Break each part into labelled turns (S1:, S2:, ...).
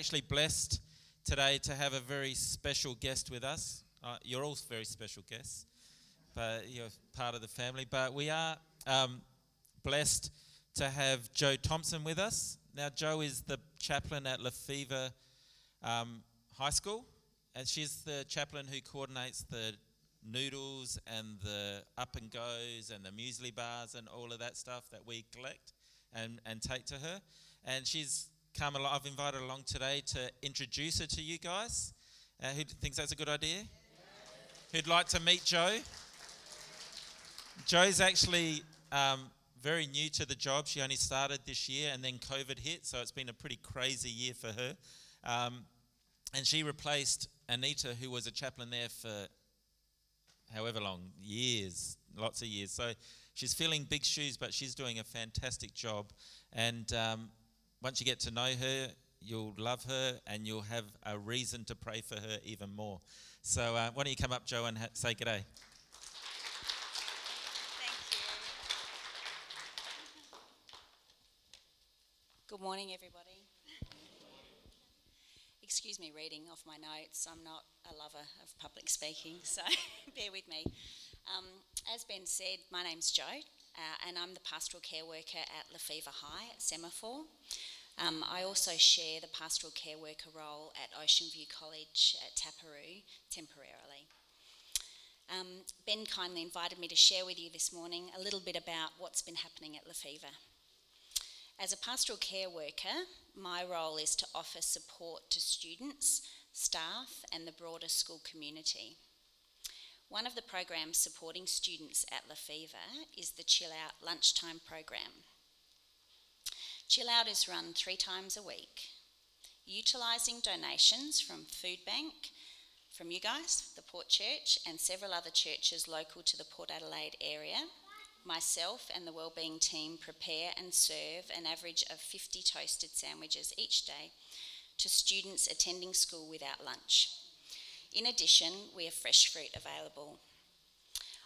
S1: actually blessed today to have a very special guest with us. Uh, you're all very special guests, but you're part of the family. But we are um, blessed to have Jo Thompson with us. Now, Jo is the chaplain at Lefevre um, High School, and she's the chaplain who coordinates the noodles and the up and goes and the muesli bars and all of that stuff that we collect and, and take to her. And she's come along, I've invited along today to introduce her to you guys. Uh, who thinks that's a good idea? Who'd like to meet Jo? Jo's actually um, very new to the job. She only started this year and then COVID hit, so it's been a pretty crazy year for her. Um, and she replaced Anita, who was a chaplain there for however long, years, lots of years. So she's filling big shoes, but she's doing a fantastic job. And um, once you get to know her, you'll love her and you'll have a reason to pray for her even more. So uh, why don't you come up, Jo, and ha- say?
S2: Thank you. Good morning, everybody. Excuse me reading off my notes. I'm not a lover of public speaking, so bear with me. Um, as Ben said, my name's Jo, uh, and I'm the pastoral care worker at Lefevre High at Semaphore. Um, I also share the pastoral care worker role at Ocean View College at Taperoo temporarily. Um, ben kindly invited me to share with you this morning a little bit about what's been happening at Lefevre. As a pastoral care worker, my role is to offer support to students, staff, and the broader school community. One of the programs supporting students at Lefevre is the Chill Out Lunchtime program. Chill Out is run three times a week, utilising donations from Food Bank, from you guys, the Port Church, and several other churches local to the Port Adelaide area myself and the wellbeing team prepare and serve an average of 50 toasted sandwiches each day to students attending school without lunch. In addition, we have fresh fruit available.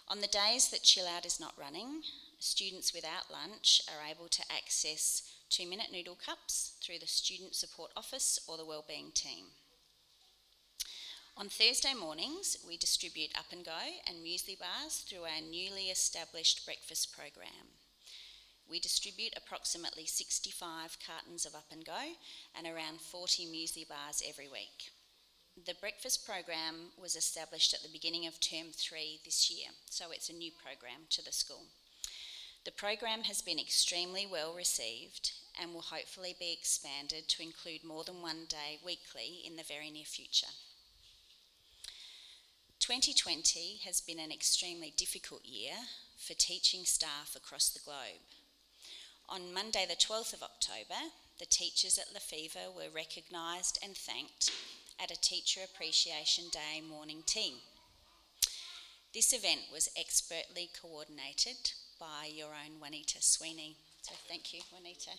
S2: On the days that Chill Out is not running, students without lunch are able to access two minute noodle cups through the Student Support Office or the Wellbeing team. On Thursday mornings, we distribute Up and Go and muesli bars through our newly established breakfast program. We distribute approximately 65 cartons of Up and Go and around 40 muesli bars every week. The breakfast program was established at the beginning of term three this year, so it's a new program to the school. The program has been extremely well received and will hopefully be expanded to include more than one day weekly in the very near future. 2020 has been an extremely difficult year for teaching staff across the globe. On Monday, the 12th of October, the teachers at Lefevre were recognised and thanked at a Teacher Appreciation Day morning tea. This event was expertly coordinated by your own Juanita Sweeney. So thank you, Juanita.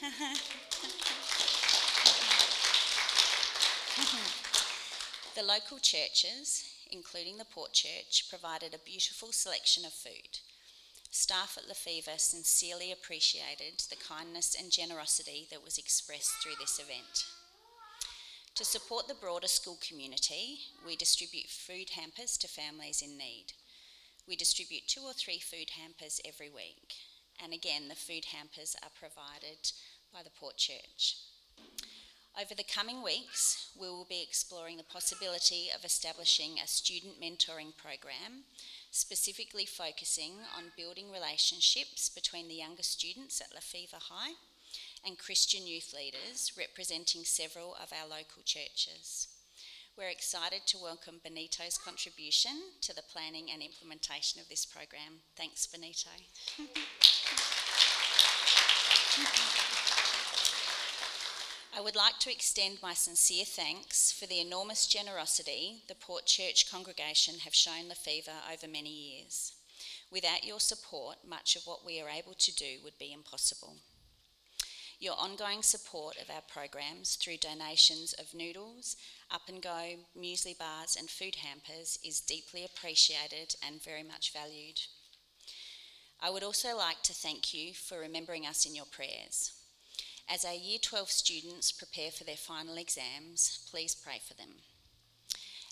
S2: the local churches including the Port Church, provided a beautiful selection of food. Staff at Lefevre sincerely appreciated the kindness and generosity that was expressed through this event. To support the broader school community, we distribute food hampers to families in need. We distribute two or three food hampers every week, and again, the food hampers are provided by the Port Church. Over the coming weeks, we will be exploring the possibility of establishing a student mentoring program, specifically focusing on building relationships between the younger students at Lefevre High and Christian youth leaders representing several of our local churches. We're excited to welcome Benito's contribution to the planning and implementation of this program. Thanks, Benito. I would like to extend my sincere thanks for the enormous generosity the Port Church congregation have shown Lefevre over many years. Without your support, much of what we are able to do would be impossible. Your ongoing support of our programs through donations of noodles, up and go, muesli bars, and food hampers is deeply appreciated and very much valued. I would also like to thank you for remembering us in your prayers. As our Year 12 students prepare for their final exams, please pray for them.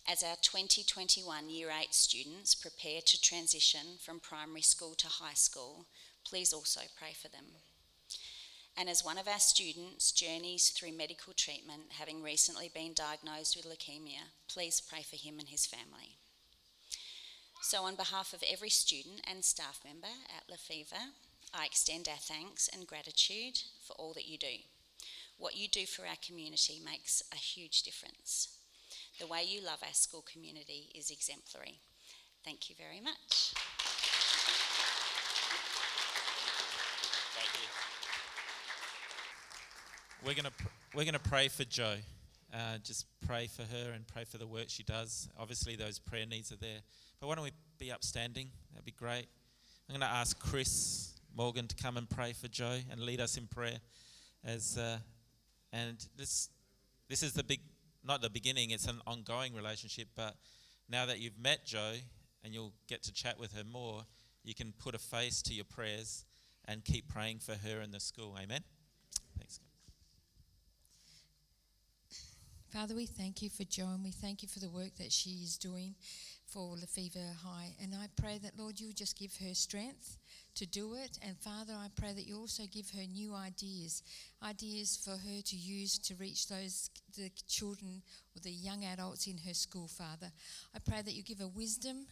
S2: As our 2021 Year 8 students prepare to transition from primary school to high school, please also pray for them. And as one of our students journeys through medical treatment, having recently been diagnosed with leukemia, please pray for him and his family. So, on behalf of every student and staff member at Lefevre, I extend our thanks and gratitude for all that you do. What you do for our community makes a huge difference. The way you love our school community is exemplary. Thank you very much.
S1: We're gonna pr- we're gonna pray for Jo. Uh, just pray for her and pray for the work she does. Obviously, those prayer needs are there. But why don't we be upstanding? That'd be great. I'm going to ask Chris Morgan to come and pray for Jo and lead us in prayer. As uh, and this this is the big not the beginning. It's an ongoing relationship. But now that you've met Jo and you'll get to chat with her more, you can put a face to your prayers and keep praying for her in the school. Amen. Thanks.
S3: Father, we thank you for Joan. We thank you for the work that she is doing for Lefevre High. And I pray that, Lord, you just give her strength to do it. And Father, I pray that you also give her new ideas, ideas for her to use to reach those the children or the young adults in her school, Father. I pray that you give her wisdom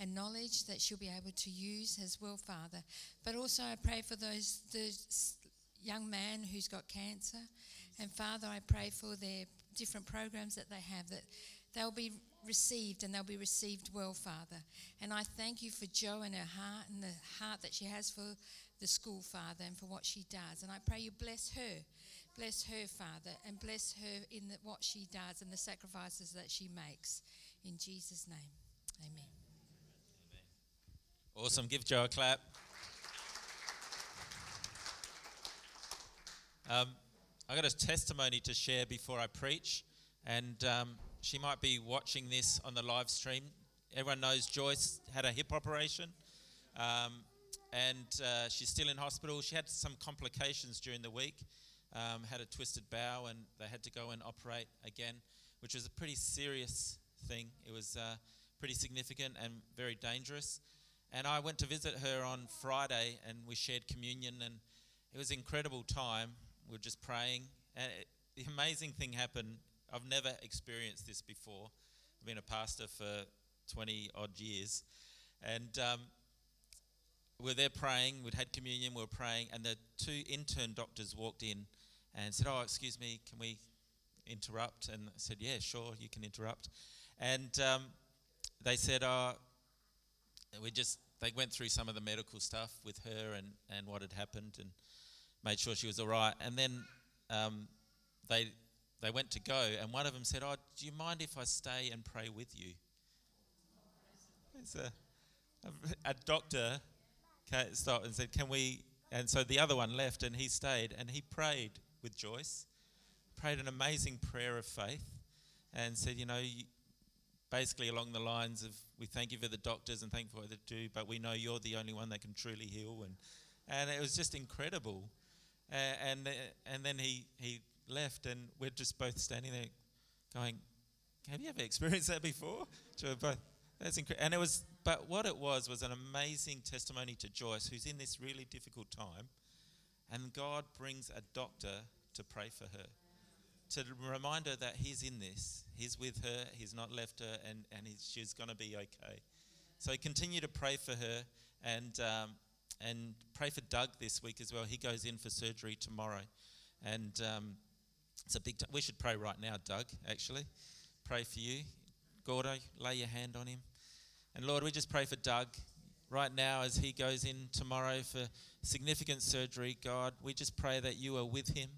S3: and knowledge that she'll be able to use as well, Father. But also I pray for those the young man who's got cancer. And Father, I pray for their different programs that they have, that they'll be received and they'll be received well, Father. And I thank you for Jo and her heart and the heart that she has for the school, Father, and for what she does. And I pray you bless her. Bless her, Father, and bless her in the, what she does and the sacrifices that she makes. In Jesus' name, amen.
S1: Awesome. Give Jo a clap. Um, I got a testimony to share before I preach, and um, she might be watching this on the live stream. Everyone knows Joyce had a hip operation, um, and uh, she's still in hospital. She had some complications during the week, um, had a twisted bow, and they had to go and operate again, which was a pretty serious thing. It was uh, pretty significant and very dangerous. And I went to visit her on Friday, and we shared communion, and it was an incredible time we were just praying, and it, the amazing thing happened. I've never experienced this before. I've been a pastor for 20 odd years, and um, we're there praying. We'd had communion. We were praying, and the two intern doctors walked in and said, "Oh, excuse me, can we interrupt?" And I said, "Yeah, sure, you can interrupt." And um, they said, "Oh, we just." They went through some of the medical stuff with her and, and what had happened, and made sure she was all right. And then um, they, they went to go, and one of them said, Oh, do you mind if I stay and pray with you? It's a, a, a doctor stopped and said, Can we? And so the other one left, and he stayed, and he prayed with Joyce, prayed an amazing prayer of faith, and said, You know, basically along the lines of, We thank you for the doctors and thank you for what they do, but we know you're the only one that can truly heal. And, and it was just incredible and uh, and then he he left, and we're just both standing there, going, "Have you ever experienced that before?" both, that's incredible. And it was, but what it was was an amazing testimony to Joyce, who's in this really difficult time, and God brings a doctor to pray for her, to remind her that He's in this, He's with her, He's not left her, and and she's going to be okay. So continue to pray for her, and um, and pray for Doug this week as well. He goes in for surgery tomorrow. And um, it's a big time. We should pray right now, Doug, actually. Pray for you. Gordo, lay your hand on him. And Lord, we just pray for Doug right now as he goes in tomorrow for significant surgery. God, we just pray that you are with him,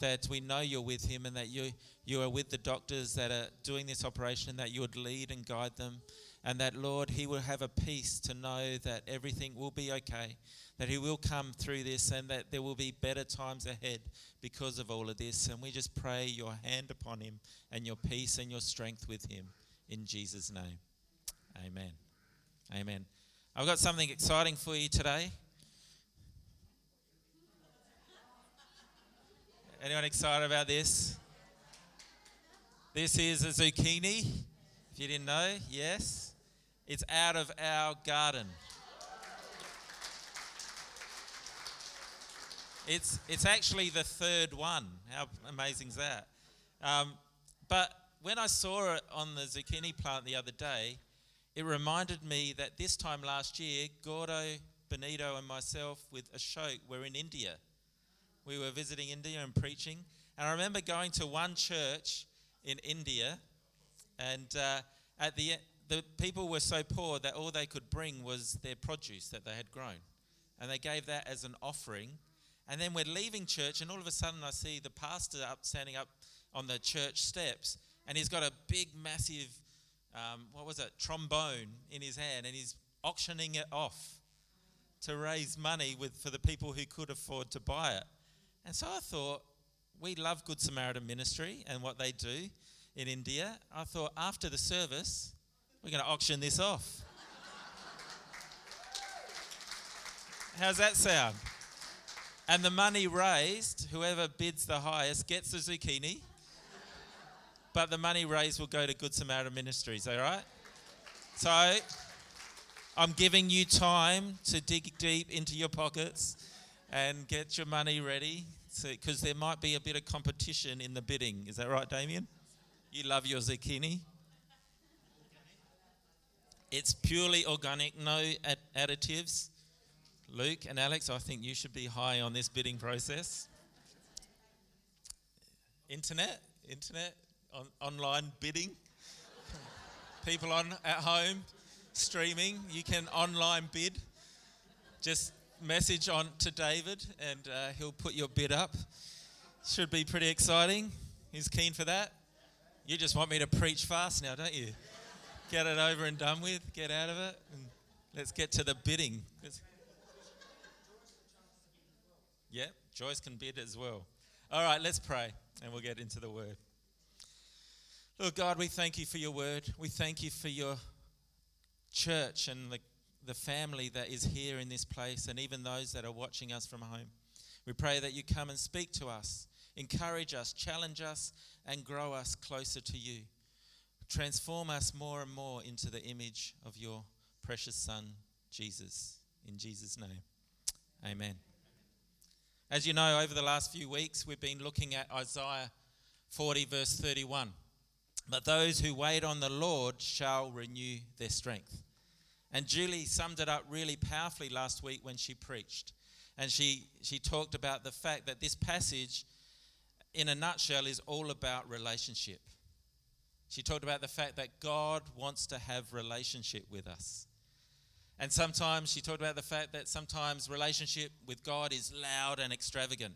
S1: that we know you're with him, and that you, you are with the doctors that are doing this operation, that you would lead and guide them and that, Lord, he will have a peace to know that everything will be okay, that he will come through this, and that there will be better times ahead because of all of this. And we just pray your hand upon him and your peace and your strength with him in Jesus' name. Amen. Amen. I've got something exciting for you today. Anyone excited about this? This is a zucchini. If you didn't know, yes. It's out of our garden. It's, it's actually the third one. How amazing is that? Um, but when I saw it on the zucchini plant the other day, it reminded me that this time last year, Gordo, Benito, and myself with Ashok were in India. We were visiting India and preaching. And I remember going to one church in India, and uh, at the the people were so poor that all they could bring was their produce that they had grown, and they gave that as an offering. And then we're leaving church, and all of a sudden I see the pastor up standing up on the church steps, and he's got a big, massive, um, what was it, trombone in his hand, and he's auctioning it off to raise money with, for the people who could afford to buy it. And so I thought, we love Good Samaritan Ministry and what they do in India. I thought after the service, we're going to auction this off. How's that sound? And the money raised, whoever bids the highest gets the zucchini. But the money raised will go to Good Samaritan Ministries, all right? So I'm giving you time to dig deep into your pockets and get your money ready because there might be a bit of competition in the bidding. Is that right, Damien? You love your zucchini? It's purely organic, no ad- additives. Luke and Alex, I think you should be high on this bidding process. Internet, internet, on, online bidding. People on at home streaming, you can online bid. Just message on to David, and uh, he'll put your bid up. Should be pretty exciting. He's keen for that. You just want me to preach fast now, don't you? Get it over and done with. Get out of it, and let's get to the bidding. Yep, Joyce can bid as well. All right, let's pray and we'll get into the word. Lord God, we thank you for your word. We thank you for your church and the, the family that is here in this place and even those that are watching us from home. We pray that you come and speak to us, encourage us, challenge us, and grow us closer to you. Transform us more and more into the image of your precious Son, Jesus. In Jesus' name, amen. As you know, over the last few weeks, we've been looking at Isaiah 40, verse 31. But those who wait on the Lord shall renew their strength. And Julie summed it up really powerfully last week when she preached. And she, she talked about the fact that this passage, in a nutshell, is all about relationship. She talked about the fact that God wants to have relationship with us. And sometimes she talked about the fact that sometimes relationship with God is loud and extravagant.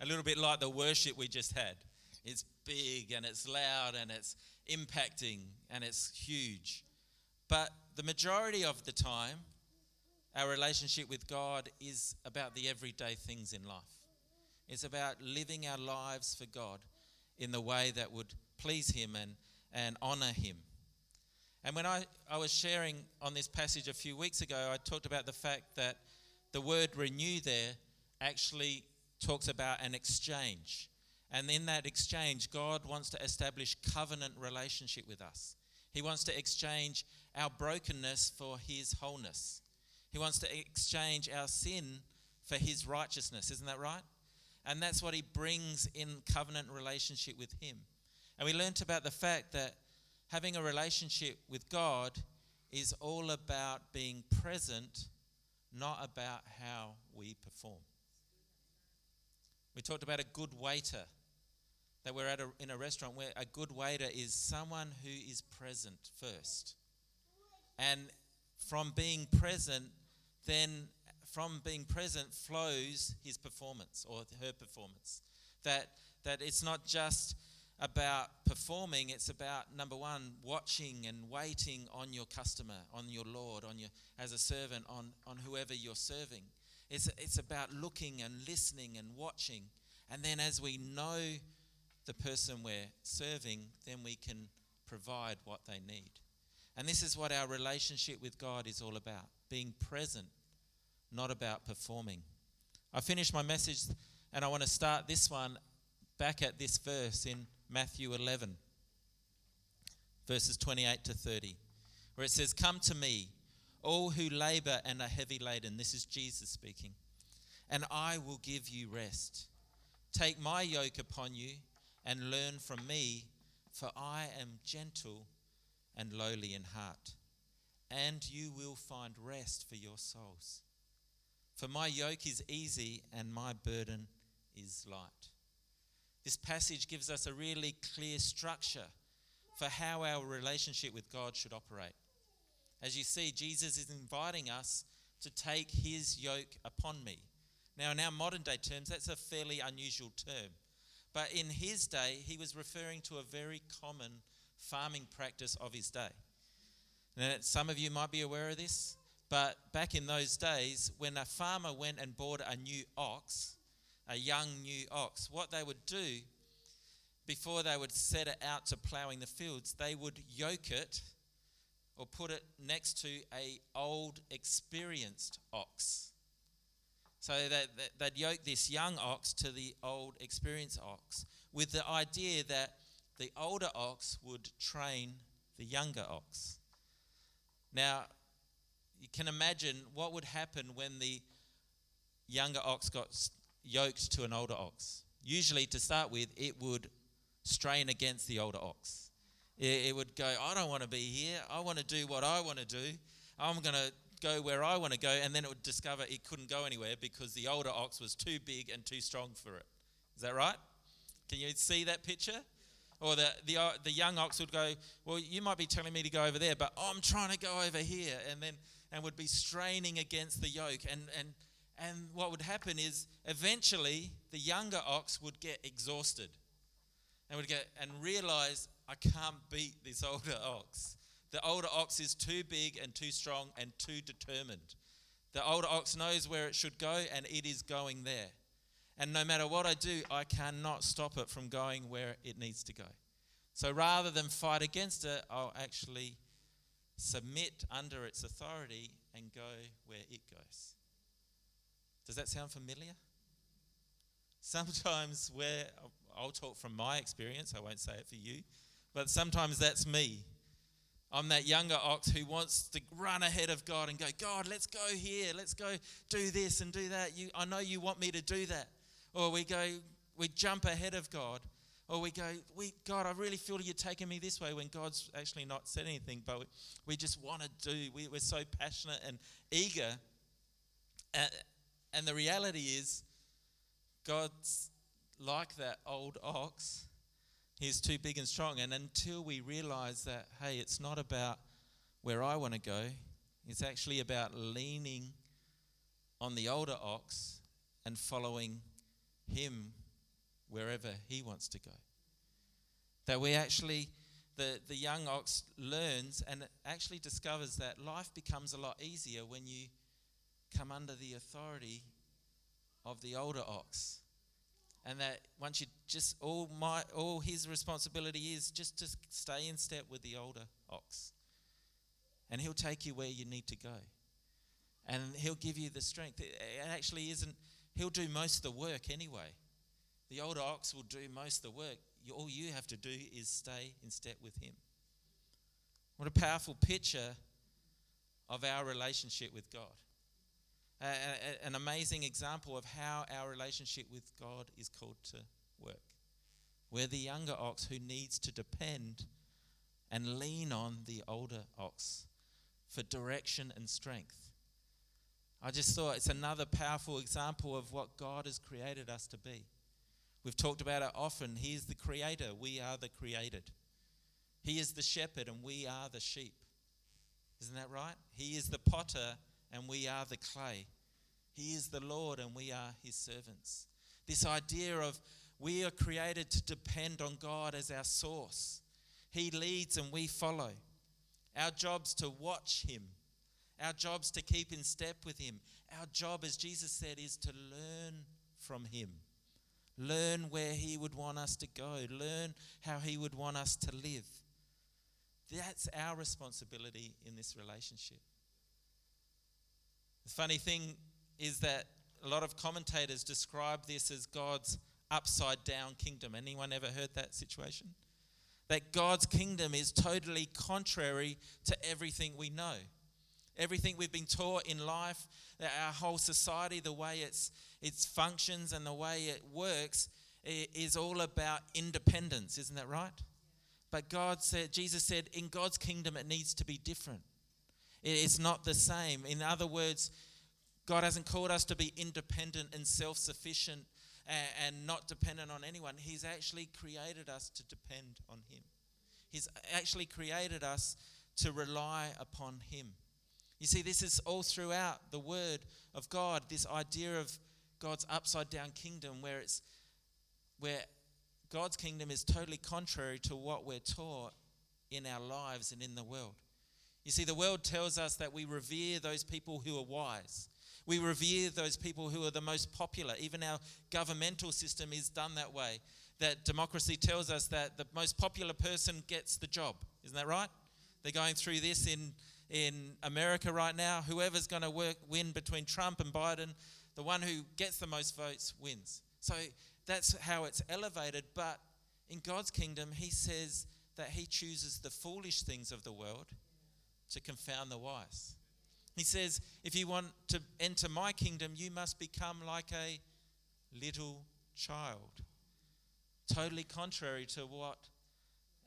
S1: A little bit like the worship we just had. It's big and it's loud and it's impacting and it's huge. But the majority of the time, our relationship with God is about the everyday things in life. It's about living our lives for God in the way that would please Him and, and honor Him. And when I, I was sharing on this passage a few weeks ago, I talked about the fact that the word renew there actually talks about an exchange. And in that exchange, God wants to establish covenant relationship with us. He wants to exchange our brokenness for His wholeness. He wants to exchange our sin for His righteousness. Isn't that right? And that's what He brings in covenant relationship with Him. And we learnt about the fact that having a relationship with God is all about being present, not about how we perform. We talked about a good waiter, that we're at a, in a restaurant where a good waiter is someone who is present first. And from being present, then from being present flows his performance or her performance. That, that it's not just about performing, it's about number one, watching and waiting on your customer, on your Lord, on your as a servant, on, on whoever you're serving. It's, it's about looking and listening and watching. And then as we know the person we're serving, then we can provide what they need. And this is what our relationship with God is all about being present, not about performing. I finished my message and I want to start this one back at this verse in Matthew 11, verses 28 to 30, where it says, Come to me, all who labor and are heavy laden. This is Jesus speaking. And I will give you rest. Take my yoke upon you and learn from me, for I am gentle and lowly in heart, and you will find rest for your souls. For my yoke is easy and my burden is light. This passage gives us a really clear structure for how our relationship with God should operate. As you see, Jesus is inviting us to take his yoke upon me. Now, in our modern day terms, that's a fairly unusual term. But in his day, he was referring to a very common farming practice of his day. Now, some of you might be aware of this, but back in those days, when a farmer went and bought a new ox, a young new ox, what they would do before they would set it out to ploughing the fields, they would yoke it or put it next to a old experienced ox. So that, they'd yoke this young ox to the old experienced ox with the idea that the older ox would train the younger ox. Now, you can imagine what would happen when the younger ox got yoked to an older ox. Usually, to start with, it would strain against the older ox. It, would go, I don't want to be here. I want to do what I want to do. I'm going to go where I want to go. And then it would discover it couldn't go anywhere because the older ox was too big and too strong for it. Is that right? Can you see that picture? Or the, the, uh, the young ox would go, Well, you might be telling me to go over there, but I'm trying to go over here. And then and would be straining against the yoke. And, and, and what would happen is eventually the younger ox would get exhausted and would get and realize I can't beat this older ox. The older ox is too big and too strong and too determined. The older ox knows where it should go and it is going there. And no matter what I do, I cannot stop it from going where it needs to go. So rather than fight against it, I'll actually submit under its authority and go where it goes. Does that sound familiar? Sometimes where I'll talk from my experience, I won't say it for you, but sometimes that's me. I'm that younger ox who wants to run ahead of God and go, God, let's go here, let's go do this and do that. You, I know you want me to do that. Or we go, we jump ahead of God or we go, we, God, I really feel you're taking me this way when God's actually not said anything, but we, we just want to do. We, we're so passionate and eager. And, and the reality is, God's like that old ox. He's too big and strong. And until we realize that, hey, it's not about where I want to go, it's actually about leaning on the older ox and following him wherever he wants to go. That we actually, the, the young ox learns and actually discovers that life becomes a lot easier when you come under the authority of the older ox. And that once you just, all, my, all his responsibility is just to stay in step with the older ox. And he'll take you where you need to go. And he'll give you the strength. It actually isn't, he'll do most of the work anyway. The older ox will do most of the work. All you have to do is stay in step with him. What a powerful picture of our relationship with God. Uh, an amazing example of how our relationship with God is called to work. We're the younger ox who needs to depend and lean on the older ox for direction and strength. I just thought it's another powerful example of what God has created us to be. We've talked about it often. He is the creator, we are the created. He is the shepherd, and we are the sheep. Isn't that right? He is the potter, and we are the clay. He is the Lord, and we are his servants. This idea of we are created to depend on God as our source. He leads, and we follow. Our job's to watch him. Our job's to keep in step with him. Our job, as Jesus said, is to learn from him. Learn where He would want us to go. Learn how He would want us to live. That's our responsibility in this relationship. The funny thing is that a lot of commentators describe this as God's upside down kingdom. Anyone ever heard that situation? That God's kingdom is totally contrary to everything we know. Everything we've been taught in life, our whole society, the way it's, its functions and the way it works, is all about independence, isn't that right? But God said, Jesus said, in God's kingdom, it needs to be different. It's not the same. In other words, God hasn't called us to be independent and self sufficient and not dependent on anyone. He's actually created us to depend on Him. He's actually created us to rely upon Him. You see, this is all throughout the Word of God, this idea of God's upside down kingdom where it's where God's kingdom is totally contrary to what we're taught in our lives and in the world. You see, the world tells us that we revere those people who are wise. We revere those people who are the most popular. Even our governmental system is done that way. That democracy tells us that the most popular person gets the job. Isn't that right? They're going through this in, in America right now. Whoever's going to work, win between Trump and Biden, the one who gets the most votes wins. So that's how it's elevated. But in God's kingdom, He says that He chooses the foolish things of the world to confound the wise. He says, if you want to enter my kingdom, you must become like a little child. Totally contrary to what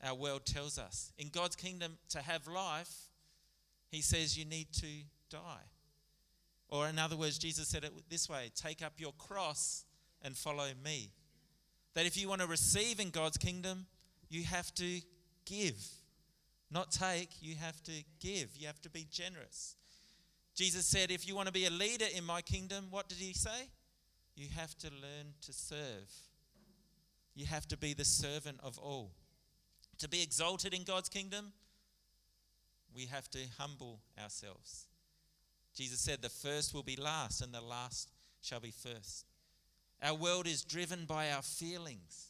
S1: our world tells us. In God's kingdom, to have life, he says you need to die. Or, in other words, Jesus said it this way take up your cross and follow me. That if you want to receive in God's kingdom, you have to give. Not take, you have to give. You have to be generous. Jesus said, If you want to be a leader in my kingdom, what did he say? You have to learn to serve. You have to be the servant of all. To be exalted in God's kingdom, we have to humble ourselves. Jesus said, The first will be last, and the last shall be first. Our world is driven by our feelings.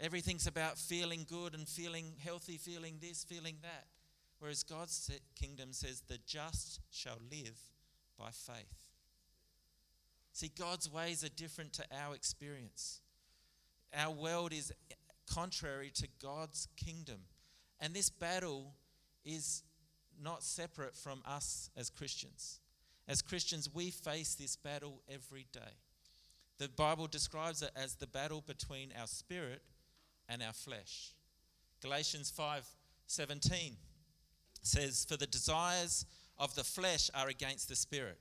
S1: Everything's about feeling good and feeling healthy, feeling this, feeling that. Whereas God's kingdom says, the just shall live by faith. See, God's ways are different to our experience. Our world is contrary to God's kingdom. And this battle is not separate from us as Christians. As Christians, we face this battle every day. The Bible describes it as the battle between our spirit and our flesh. Galatians 5:17 says for the desires of the flesh are against the spirit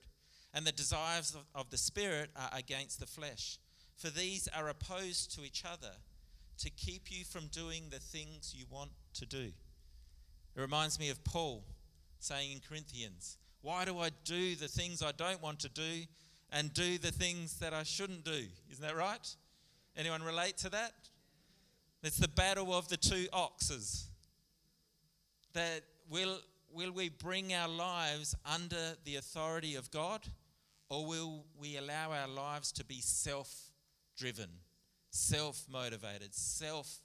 S1: and the desires of, of the spirit are against the flesh. For these are opposed to each other to keep you from doing the things you want to do. It reminds me of Paul saying in Corinthians, Why do I do the things I don't want to do and do the things that I shouldn't do? Isn't that right? Anyone relate to that? It's the battle of the two oxes. That will, will we bring our lives under the authority of God or will we allow our lives to be self driven, self motivated, self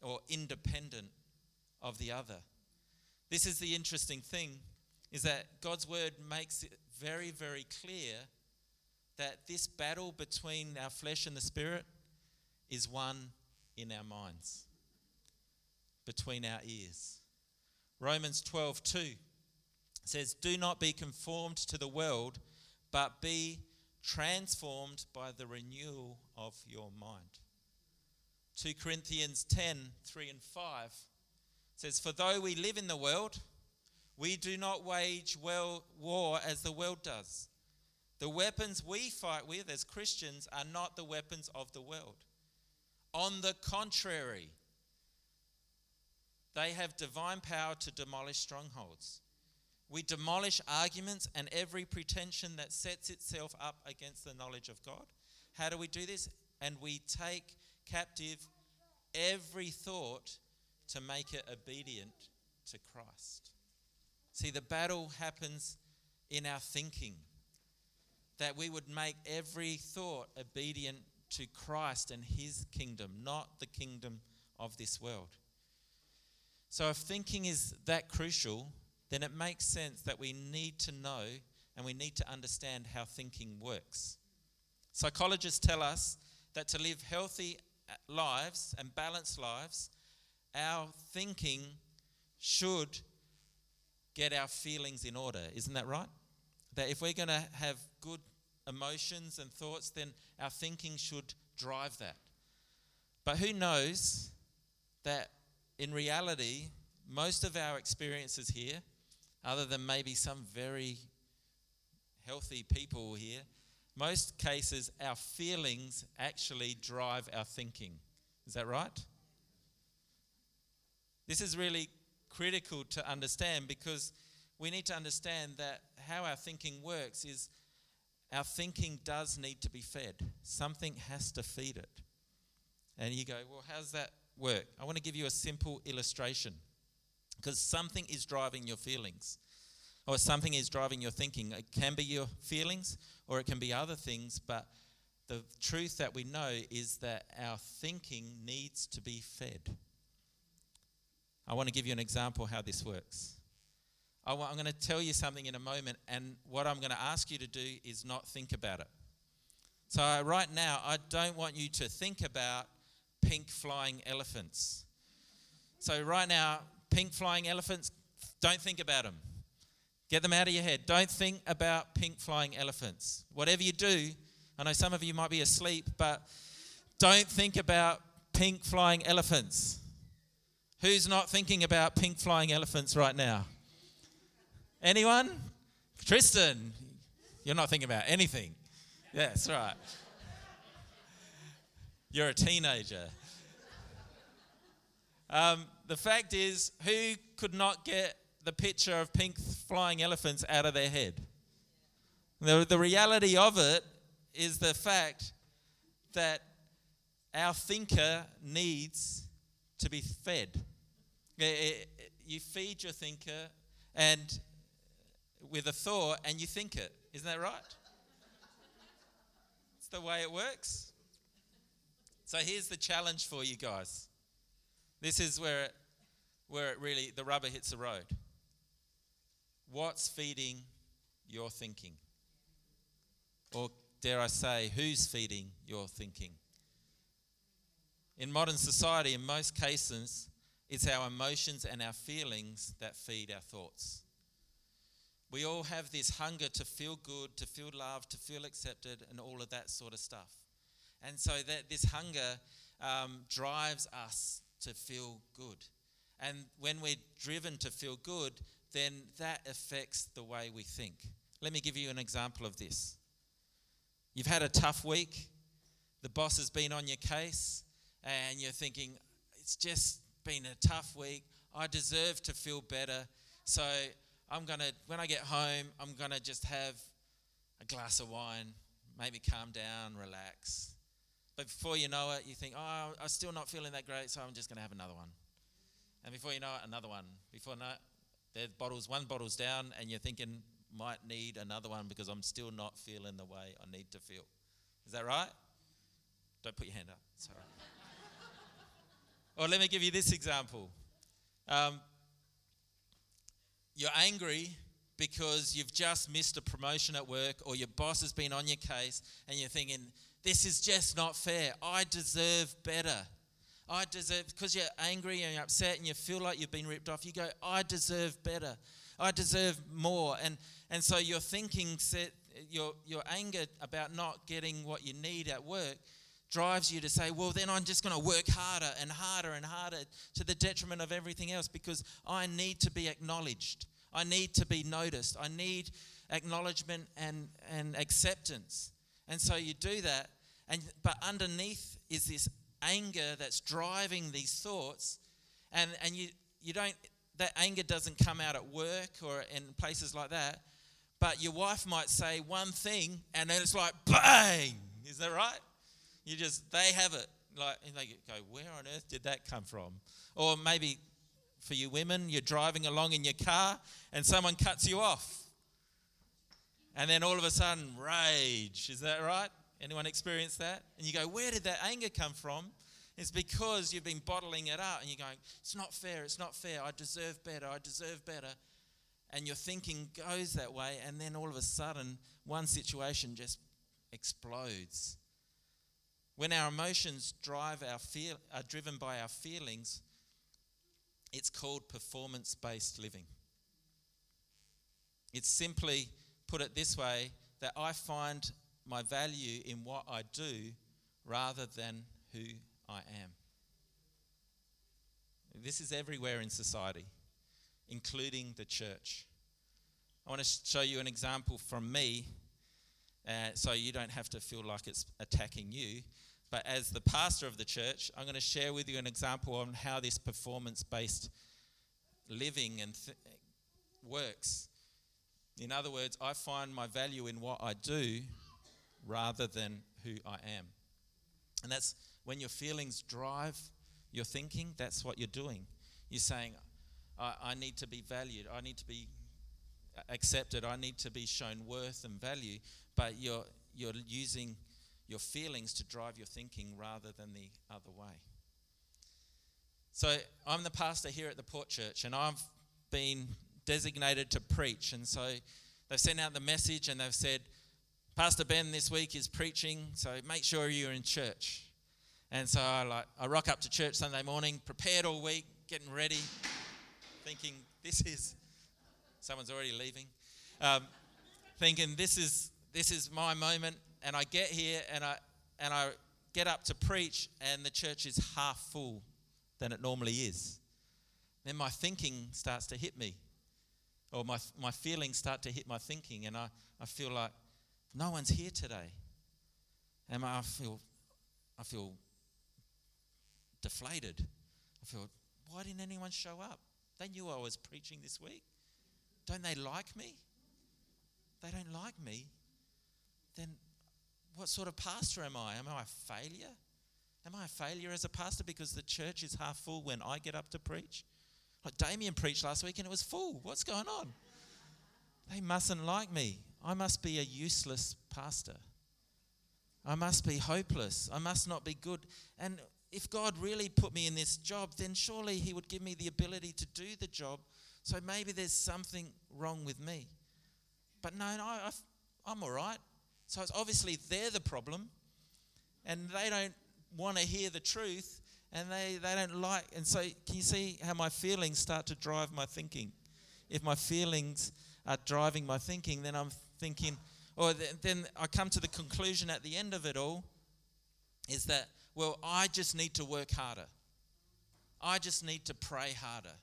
S1: or independent of the other? This is the interesting thing is that God's word makes it very, very clear that this battle between our flesh and the spirit is one in our minds, between our ears. Romans 12 2 says, Do not be conformed to the world, but be transformed by the renewal of your mind. 2 Corinthians 10 3 and 5 says, For though we live in the world, we do not wage well war as the world does. The weapons we fight with as Christians are not the weapons of the world. On the contrary, they have divine power to demolish strongholds. We demolish arguments and every pretension that sets itself up against the knowledge of God. How do we do this? And we take captive every thought to make it obedient to Christ. See, the battle happens in our thinking. That we would make every thought obedient to Christ and his kingdom, not the kingdom of this world. So, if thinking is that crucial, then it makes sense that we need to know and we need to understand how thinking works. Psychologists tell us that to live healthy uh, lives and balanced lives, our thinking should get our feelings in order. Isn't that right? That if we're going to have good emotions and thoughts, then our thinking should drive that. But who knows that in reality, most of our experiences here, other than maybe some very healthy people here, most cases our feelings actually drive our thinking. Is that right? This is really critical to understand because we need to understand that how our thinking works is our thinking does need to be fed. Something has to feed it. And you go, well, how does that work? I want to give you a simple illustration because something is driving your feelings or something is driving your thinking. It can be your feelings or it can be other things, but the truth that we know is that our thinking needs to be fed. I want to give you an example how this works. I am going to tell you something in a moment, and what I'm going to ask you to do is not think about it. So, right now, I don't want you to think about pink flying elephants. So, right now, pink flying elephants, don't think about them. Get them out of your head. Don't think about pink flying elephants. Whatever you do, I know some of you might be asleep, but don't think about pink flying elephants. Who's not thinking about pink flying elephants right now? Anyone? Tristan, you're not thinking about anything. Yes, right. You're a teenager. Um, the fact is, who could not get the picture of pink flying elephants out of their head? The, the reality of it is the fact that our thinker needs to be fed. You feed your thinker and with a thought and you think it. Isn't that right? it's the way it works. So here's the challenge for you guys. This is where it, where it really the rubber hits the road. What's feeding your thinking? Or dare I say, who's feeding your thinking? In modern society, in most cases, it's our emotions and our feelings that feed our thoughts. We all have this hunger to feel good, to feel loved, to feel accepted, and all of that sort of stuff. And so that this hunger um, drives us to feel good. And when we're driven to feel good, then that affects the way we think. Let me give you an example of this. You've had a tough week, the boss has been on your case, and you're thinking, it's just been a tough week. I deserve to feel better. So I'm going to, when I get home, I'm going to just have a glass of wine, maybe calm down, relax. But before you know it, you think, oh, I'm still not feeling that great, so I'm just going to have another one. And before you know it, another one. Before no, the bottles, one bottle's down, and you're thinking, might need another one because I'm still not feeling the way I need to feel. Is that right? Don't put your hand up. Right. or let me give you this example. Um, you're angry because you've just missed a promotion at work or your boss has been on your case and you're thinking, this is just not fair. I deserve better. I deserve, because you're angry and you're upset and you feel like you've been ripped off, you go, I deserve better. I deserve more. And, and so your thinking, set, your, your anger about not getting what you need at work drives you to say, well, then I'm just going to work harder and harder and harder to the detriment of everything else because I need to be acknowledged. I need to be noticed. I need acknowledgement and, and acceptance. And so you do that, and, but underneath is this anger that's driving these thoughts, and, and you, you don't, that anger doesn't come out at work or in places like that, but your wife might say one thing, and then it's like, bang! Is that right? You just, they have it. Like, and they go, where on earth did that come from? Or maybe for you women, you're driving along in your car and someone cuts you off. And then all of a sudden, rage. Is that right? Anyone experience that? And you go, where did that anger come from? It's because you've been bottling it up and you're going, it's not fair, it's not fair, I deserve better, I deserve better. And your thinking goes that way, and then all of a sudden, one situation just explodes When our emotions drive our feel, are driven by our feelings, it's called performance based living. It's simply, put it this way, that I find my value in what I do rather than who I am. This is everywhere in society, including the church. I want to show you an example from me uh, so you don't have to feel like it's attacking you. But as the pastor of the church, I'm going to share with you an example on how this performance based living and th- works. In other words, I find my value in what I do rather than who I am. And that's when your feelings drive your thinking, that's what you're doing. You're saying, I, I need to be valued, I need to be accepted, I need to be shown worth and value, but you're, you're using your feelings to drive your thinking rather than the other way. So I'm the pastor here at the Port Church, and I've been designated to preach. And so they've sent out the message and they've said, Pastor Ben this week is preaching, so make sure you're in church. And so I like I rock up to church Sunday morning, prepared all week, getting ready, thinking this is someone's already leaving, um, thinking this is this is my moment. And I get here and I and I get up to preach, and the church is half full than it normally is. Then my thinking starts to hit me, or my my feelings start to hit my thinking, and I, I feel like no one's here today. And I feel, I feel deflated. I feel, why didn't anyone show up? They knew I was preaching this week. Don't they like me? They don't like me. Then what sort of pastor am I? Am I a failure? Am I a failure as a pastor because the church is half full when I get up to preach? Like Damien preached last week and it was full. What's going on? They mustn't like me. I must be a useless pastor. I must be hopeless. I must not be good. And if God really put me in this job, then surely He would give me the ability to do the job. So maybe there's something wrong with me. But no, no I, I'm all right. So it's obviously they're the problem. And they don't want to hear the truth. And they, they don't like. And so can you see how my feelings start to drive my thinking? If my feelings are driving my thinking, then I'm thinking, or then I come to the conclusion at the end of it all is that, well, I just need to work harder. I just need to pray harder.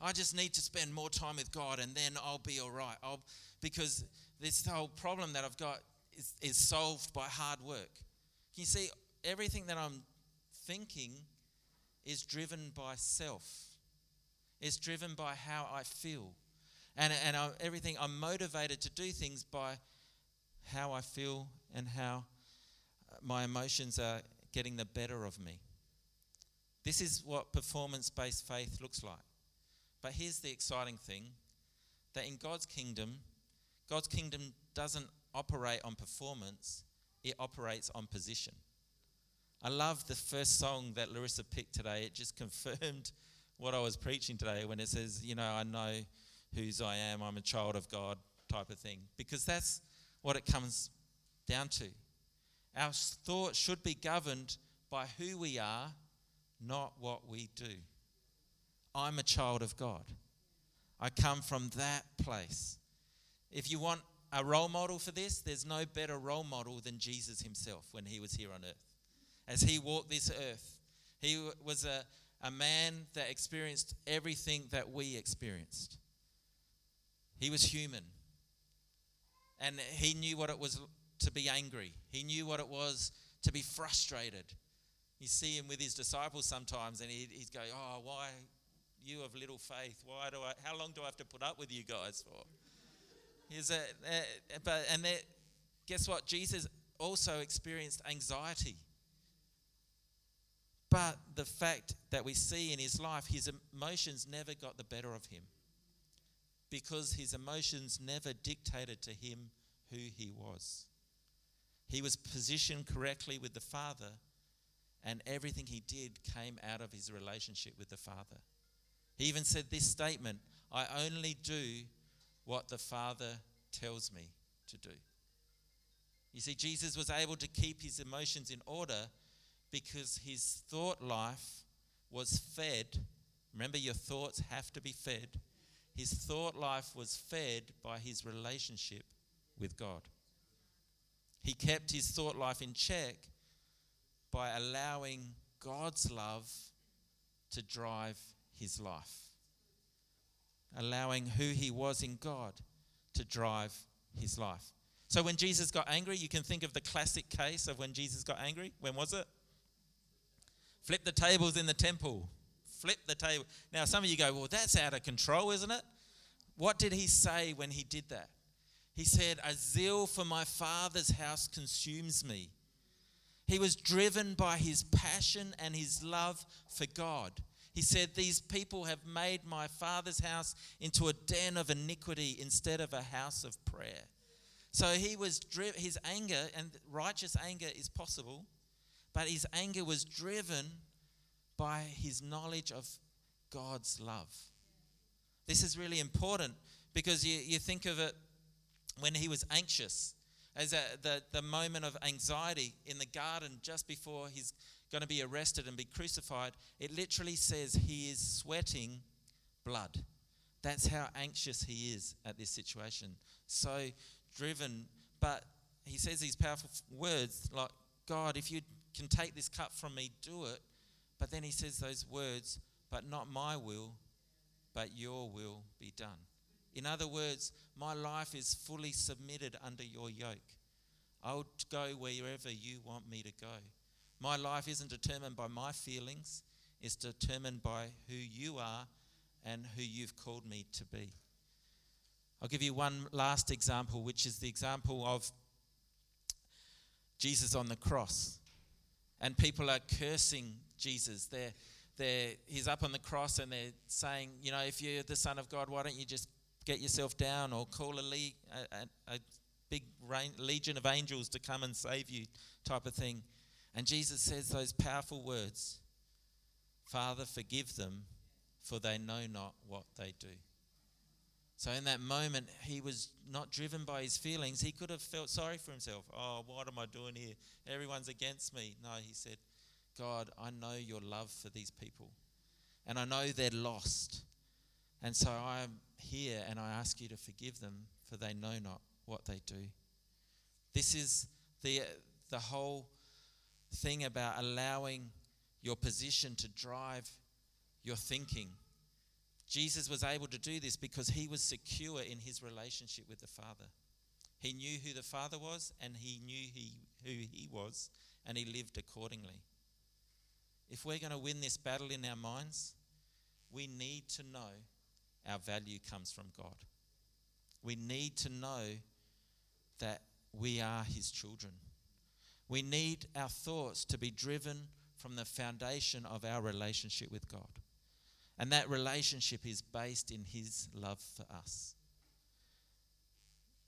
S1: I just need to spend more time with God and then I'll be all right. I'll, because this whole problem that I've got is, is solved by hard work. You see everything that I'm thinking is driven by self, it's driven by how I feel. And, and I, everything, I'm motivated to do things by how I feel and how uh, my emotions are getting the better of me. This is what performance based faith looks like. But here's the exciting thing that in God's kingdom, God's kingdom doesn't operate on performance, it operates on position. I love the first song that Larissa picked today. It just confirmed what I was preaching today when it says, You know, I know whose I am, I'm a child of God type of thing. Because that's what it comes down to. Our thoughts should be governed by who we are, not what we do. I'm a child of God. I come from that place. If you want a role model for this, there's no better role model than Jesus himself when he was here on earth. As he walked this earth, he was a, a man that experienced everything that we experienced. He was human. And he knew what it was to be angry. He knew what it was to be frustrated. You see him with his disciples sometimes, and he'd, he'd go, Oh, why you of little faith? Why do I, how long do I have to put up with you guys for? A, uh, but, and that, guess what? Jesus also experienced anxiety. But the fact that we see in his life, his emotions never got the better of him because his emotions never dictated to him who he was. He was positioned correctly with the Father, and everything he did came out of his relationship with the Father. He even said this statement I only do what the Father tells me to do. You see, Jesus was able to keep his emotions in order because his thought life was fed. Remember, your thoughts have to be fed. His thought life was fed by his relationship with God. He kept his thought life in check by allowing God's love to drive his life, allowing who he was in God to drive his life. So when Jesus got angry, you can think of the classic case of when Jesus got angry. When was it? Flip the tables in the temple. Flip the table. Now, some of you go, well, that's out of control, isn't it? What did he say when he did that? He said, A zeal for my father's house consumes me. He was driven by his passion and his love for God. He said, These people have made my father's house into a den of iniquity instead of a house of prayer. So he was his anger, and righteous anger is possible, but his anger was driven by his knowledge of God's love. This is really important because you, you think of it when he was anxious, as a, the, the moment of anxiety in the garden just before he's going to be arrested and be crucified, it literally says he is sweating blood. That's how anxious he is at this situation. So driven, but he says these powerful words like, God, if you can take this cup from me, do it. But then he says those words, but not my will, but your will be done. In other words, my life is fully submitted under your yoke. I'll go wherever you want me to go. My life isn't determined by my feelings, it's determined by who you are and who you've called me to be. I'll give you one last example, which is the example of Jesus on the cross. And people are cursing Jesus. They're, they're, he's up on the cross and they're saying, you know, if you're the Son of God, why don't you just get yourself down or call a, le- a, a big rain, legion of angels to come and save you, type of thing. And Jesus says those powerful words Father, forgive them, for they know not what they do. So, in that moment, he was not driven by his feelings. He could have felt sorry for himself. Oh, what am I doing here? Everyone's against me. No, he said, God, I know your love for these people, and I know they're lost. And so I'm here and I ask you to forgive them, for they know not what they do. This is the, the whole thing about allowing your position to drive your thinking. Jesus was able to do this because he was secure in his relationship with the Father. He knew who the Father was and he knew he, who he was and he lived accordingly. If we're going to win this battle in our minds, we need to know our value comes from God. We need to know that we are His children. We need our thoughts to be driven from the foundation of our relationship with God. And that relationship is based in His love for us.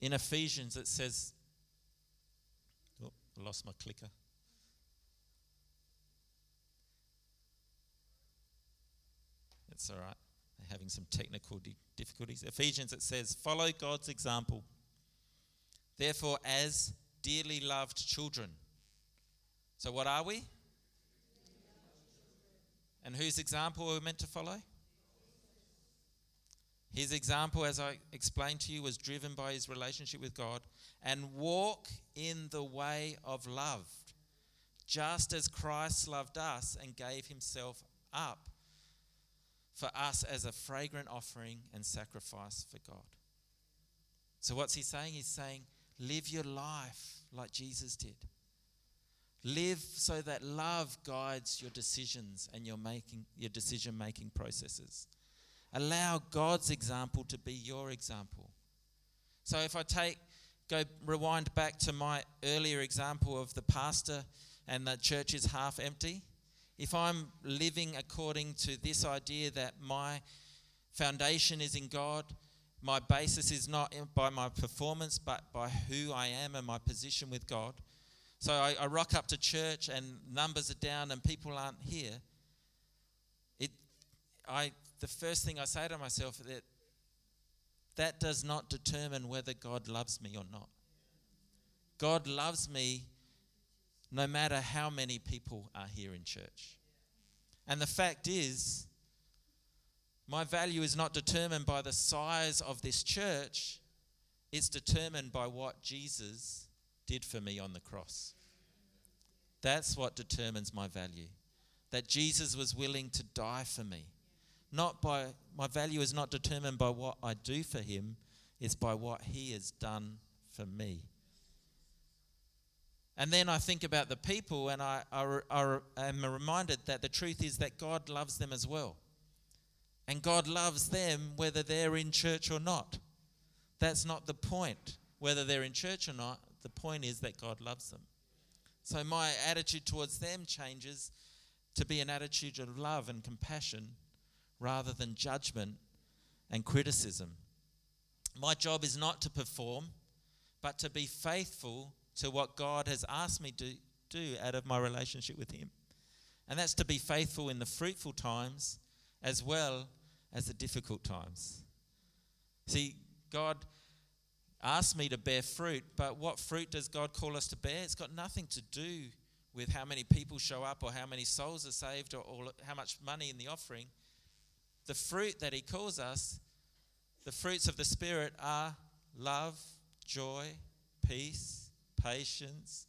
S1: In Ephesians, it says, oh, I lost my clicker. It's all right having some technical difficulties. Ephesians, it says, Follow God's example. Therefore, as dearly loved children. So, what are we? And whose example are we meant to follow? His example, as I explained to you, was driven by his relationship with God and walk in the way of love, just as Christ loved us and gave himself up for us as a fragrant offering and sacrifice for God. So, what's he saying? He's saying, live your life like Jesus did. Live so that love guides your decisions and your, making, your decision making processes. Allow God's example to be your example. So, if I take, go rewind back to my earlier example of the pastor and the church is half empty, if I'm living according to this idea that my foundation is in God, my basis is not by my performance, but by who I am and my position with God. So I, I rock up to church and numbers are down and people aren't here. It, I, the first thing I say to myself is that that does not determine whether God loves me or not. God loves me no matter how many people are here in church. And the fact is, my value is not determined by the size of this church, it's determined by what Jesus did for me on the cross. That's what determines my value. That Jesus was willing to die for me. Not by my value is not determined by what I do for him, it's by what he has done for me. And then I think about the people, and I, I, I am reminded that the truth is that God loves them as well. And God loves them whether they're in church or not. That's not the point, whether they're in church or not. The point is that God loves them. So my attitude towards them changes to be an attitude of love and compassion rather than judgment and criticism. My job is not to perform, but to be faithful to what God has asked me to do out of my relationship with Him. And that's to be faithful in the fruitful times as well as the difficult times. See, God asked me to bear fruit, but what fruit does God call us to bear? It's got nothing to do with how many people show up or how many souls are saved or, or how much money in the offering. The fruit that He calls us, the fruits of the Spirit, are love, joy, peace, patience.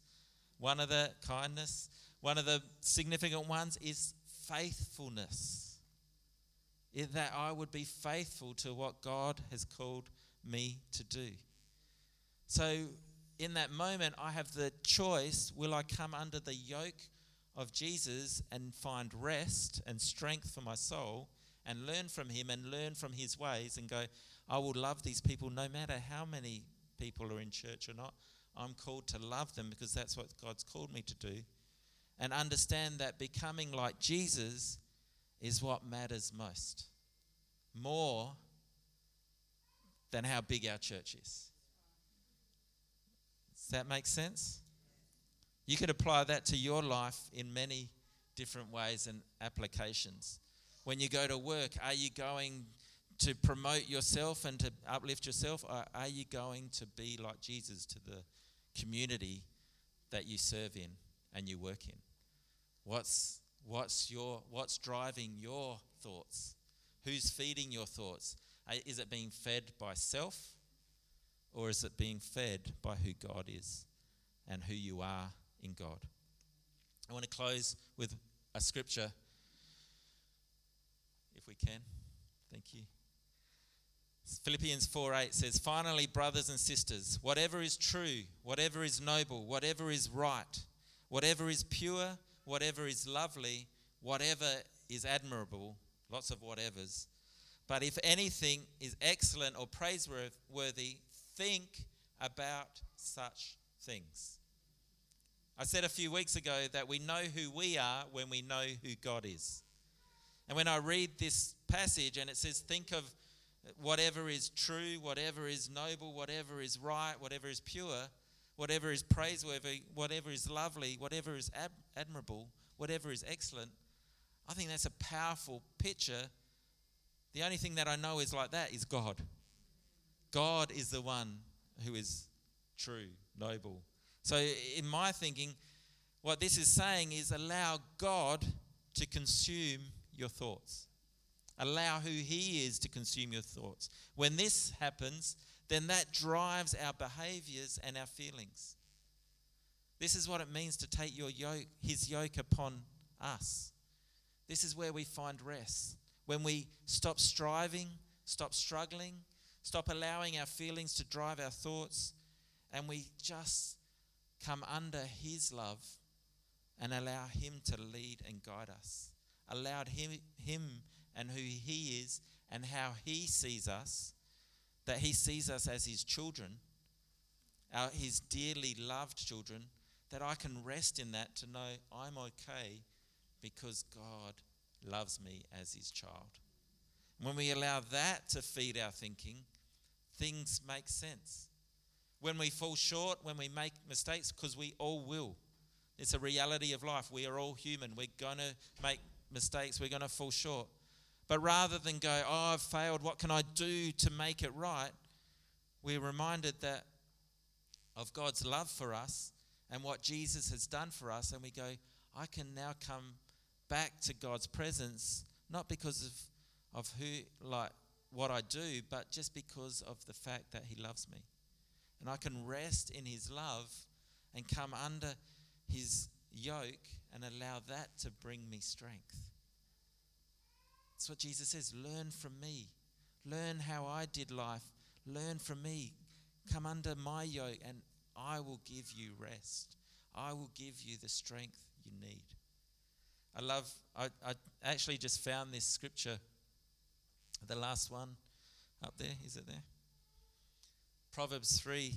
S1: One of the kindness, one of the significant ones is faithfulness. that I would be faithful to what God has called me to do. So, in that moment, I have the choice will I come under the yoke of Jesus and find rest and strength for my soul and learn from him and learn from his ways and go, I will love these people no matter how many people are in church or not. I'm called to love them because that's what God's called me to do. And understand that becoming like Jesus is what matters most. More than how big our church is. Does that make sense? You could apply that to your life in many different ways and applications. When you go to work, are you going to promote yourself and to uplift yourself, or are you going to be like Jesus to the community that you serve in and you work in? What's what's your what's driving your thoughts? Who's feeding your thoughts? Uh, is it being fed by self or is it being fed by who God is and who you are in God? I want to close with a scripture, if we can. Thank you. Philippians 4 8 says, Finally, brothers and sisters, whatever is true, whatever is noble, whatever is right, whatever is pure, whatever is lovely, whatever is admirable, lots of whatevers. But if anything is excellent or praiseworthy, think about such things. I said a few weeks ago that we know who we are when we know who God is. And when I read this passage and it says, think of whatever is true, whatever is noble, whatever is right, whatever is pure, whatever is praiseworthy, whatever is lovely, whatever is ab- admirable, whatever is excellent, I think that's a powerful picture. The only thing that I know is like that is God. God is the one who is true, noble. So, in my thinking, what this is saying is allow God to consume your thoughts. Allow who He is to consume your thoughts. When this happens, then that drives our behaviors and our feelings. This is what it means to take your yoke, His yoke upon us. This is where we find rest. When we stop striving, stop struggling, Stop allowing our feelings to drive our thoughts, and we just come under His love and allow Him to lead and guide us. Allowed Him, Him and who He is and how He sees us, that He sees us as His children, our, His dearly loved children, that I can rest in that to know I'm okay because God loves me as His child. When we allow that to feed our thinking, things make sense. When we fall short, when we make mistakes, because we all will. It's a reality of life. We are all human. We're going to make mistakes. We're going to fall short. But rather than go, oh, I've failed, what can I do to make it right? We're reminded that of God's love for us and what Jesus has done for us, and we go, I can now come back to God's presence, not because of, of who, like, what I do, but just because of the fact that He loves me. And I can rest in His love and come under His yoke and allow that to bring me strength. That's what Jesus says learn from me, learn how I did life, learn from me, come under my yoke, and I will give you rest. I will give you the strength you need. I love, I, I actually just found this scripture, the last one up there. Is it there? Proverbs 3,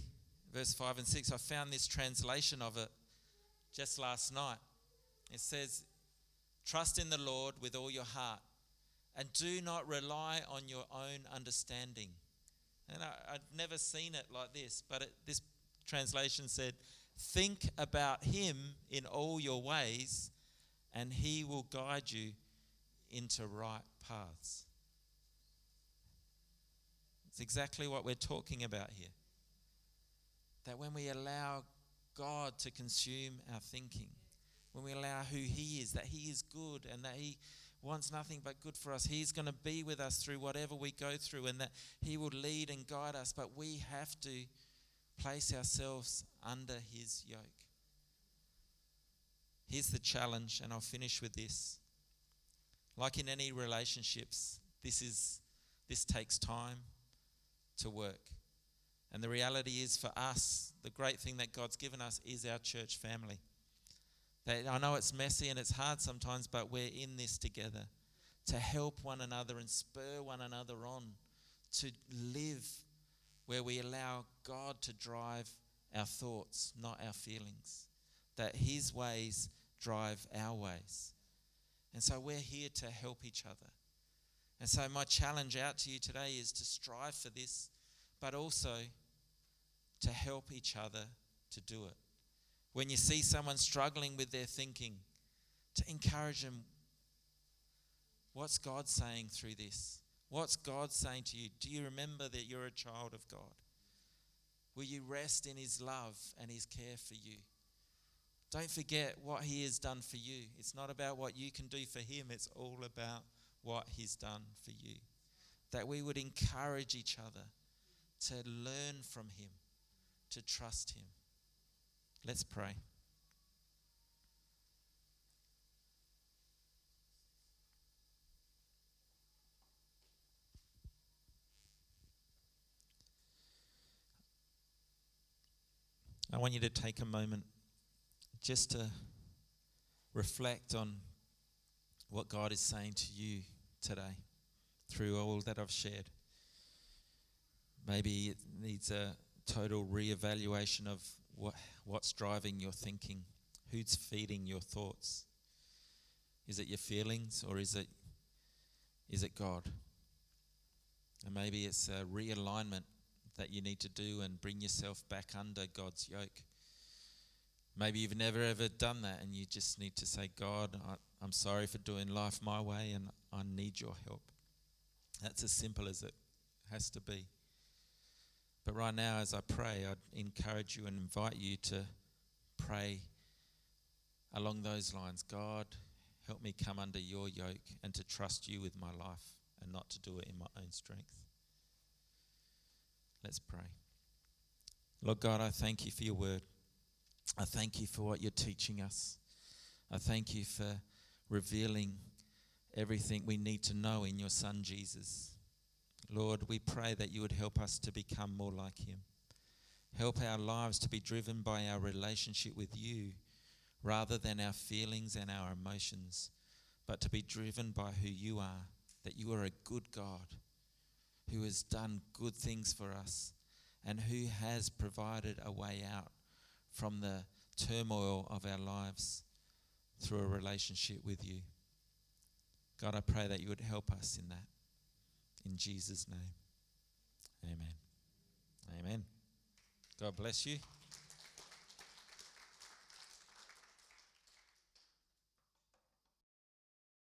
S1: verse 5 and 6. I found this translation of it just last night. It says, Trust in the Lord with all your heart and do not rely on your own understanding. And I, would never seen it like this, but it, this translation said, Think about him in all your ways, and he will guide you into right paths. It's exactly what we're talking about here. That when we allow God to consume our thinking, when we allow who He is, that He is good and that He wants nothing but good for us, He's going to be with us through whatever we go through and that He will lead and guide us. But we have to place ourselves under His yoke. Here's the challenge, and I'll finish with this. Like in any relationships, this is this takes time to work. And the reality is for us, the great thing that God's given us is our church family. That I know it's messy and it's hard sometimes, but we're in this together to help one another and spur one another on to live where we allow God to drive our thoughts, not our feelings. That His ways drive our ways. And so we're here to help each other. And so my challenge out to you today is to strive for this, but also to help each other to do it. When you see someone struggling with their thinking, to encourage them. What's God saying through this? What's God saying to you? Do you remember that you're a child of God? Will you rest in His love and His care for you? Don't forget what He has done for you. It's not about what you can do for Him, it's all about what He's done for you. That we would encourage each other to learn from Him to trust Him. Let's pray. I want you to take a moment just to reflect on what God is saying to you today through all that I've shared. Maybe it needs a total re-evaluation of what, what's driving your thinking, who's feeding your thoughts. Is it your feelings or is it is it God? And maybe it's a realignment that you need to do and bring yourself back under God's yoke. Maybe you've never ever done that and you just need to say, God, I, I'm sorry for doing life my way and I need your help. That's as simple as it has to be. But right now, as I pray, I'd encourage you and invite you to pray along those lines God, help me come under your yoke and to trust you with my life and not to do it in my own strength. Let's pray. Lord God, I thank you for your word. I thank you for what you're teaching us. I thank you for revealing everything we need to know in your Son, Jesus. Lord, we pray that you would help us to become more like him. Help our lives to be driven by our relationship with you rather than our feelings and our emotions, but to be driven by who you are, that you are a good God who has done good things for us and who has provided a way out from the turmoil of our lives through a relationship with you. God, I pray that you would help us in that. In Jesus' name. Amen. Amen. God bless you.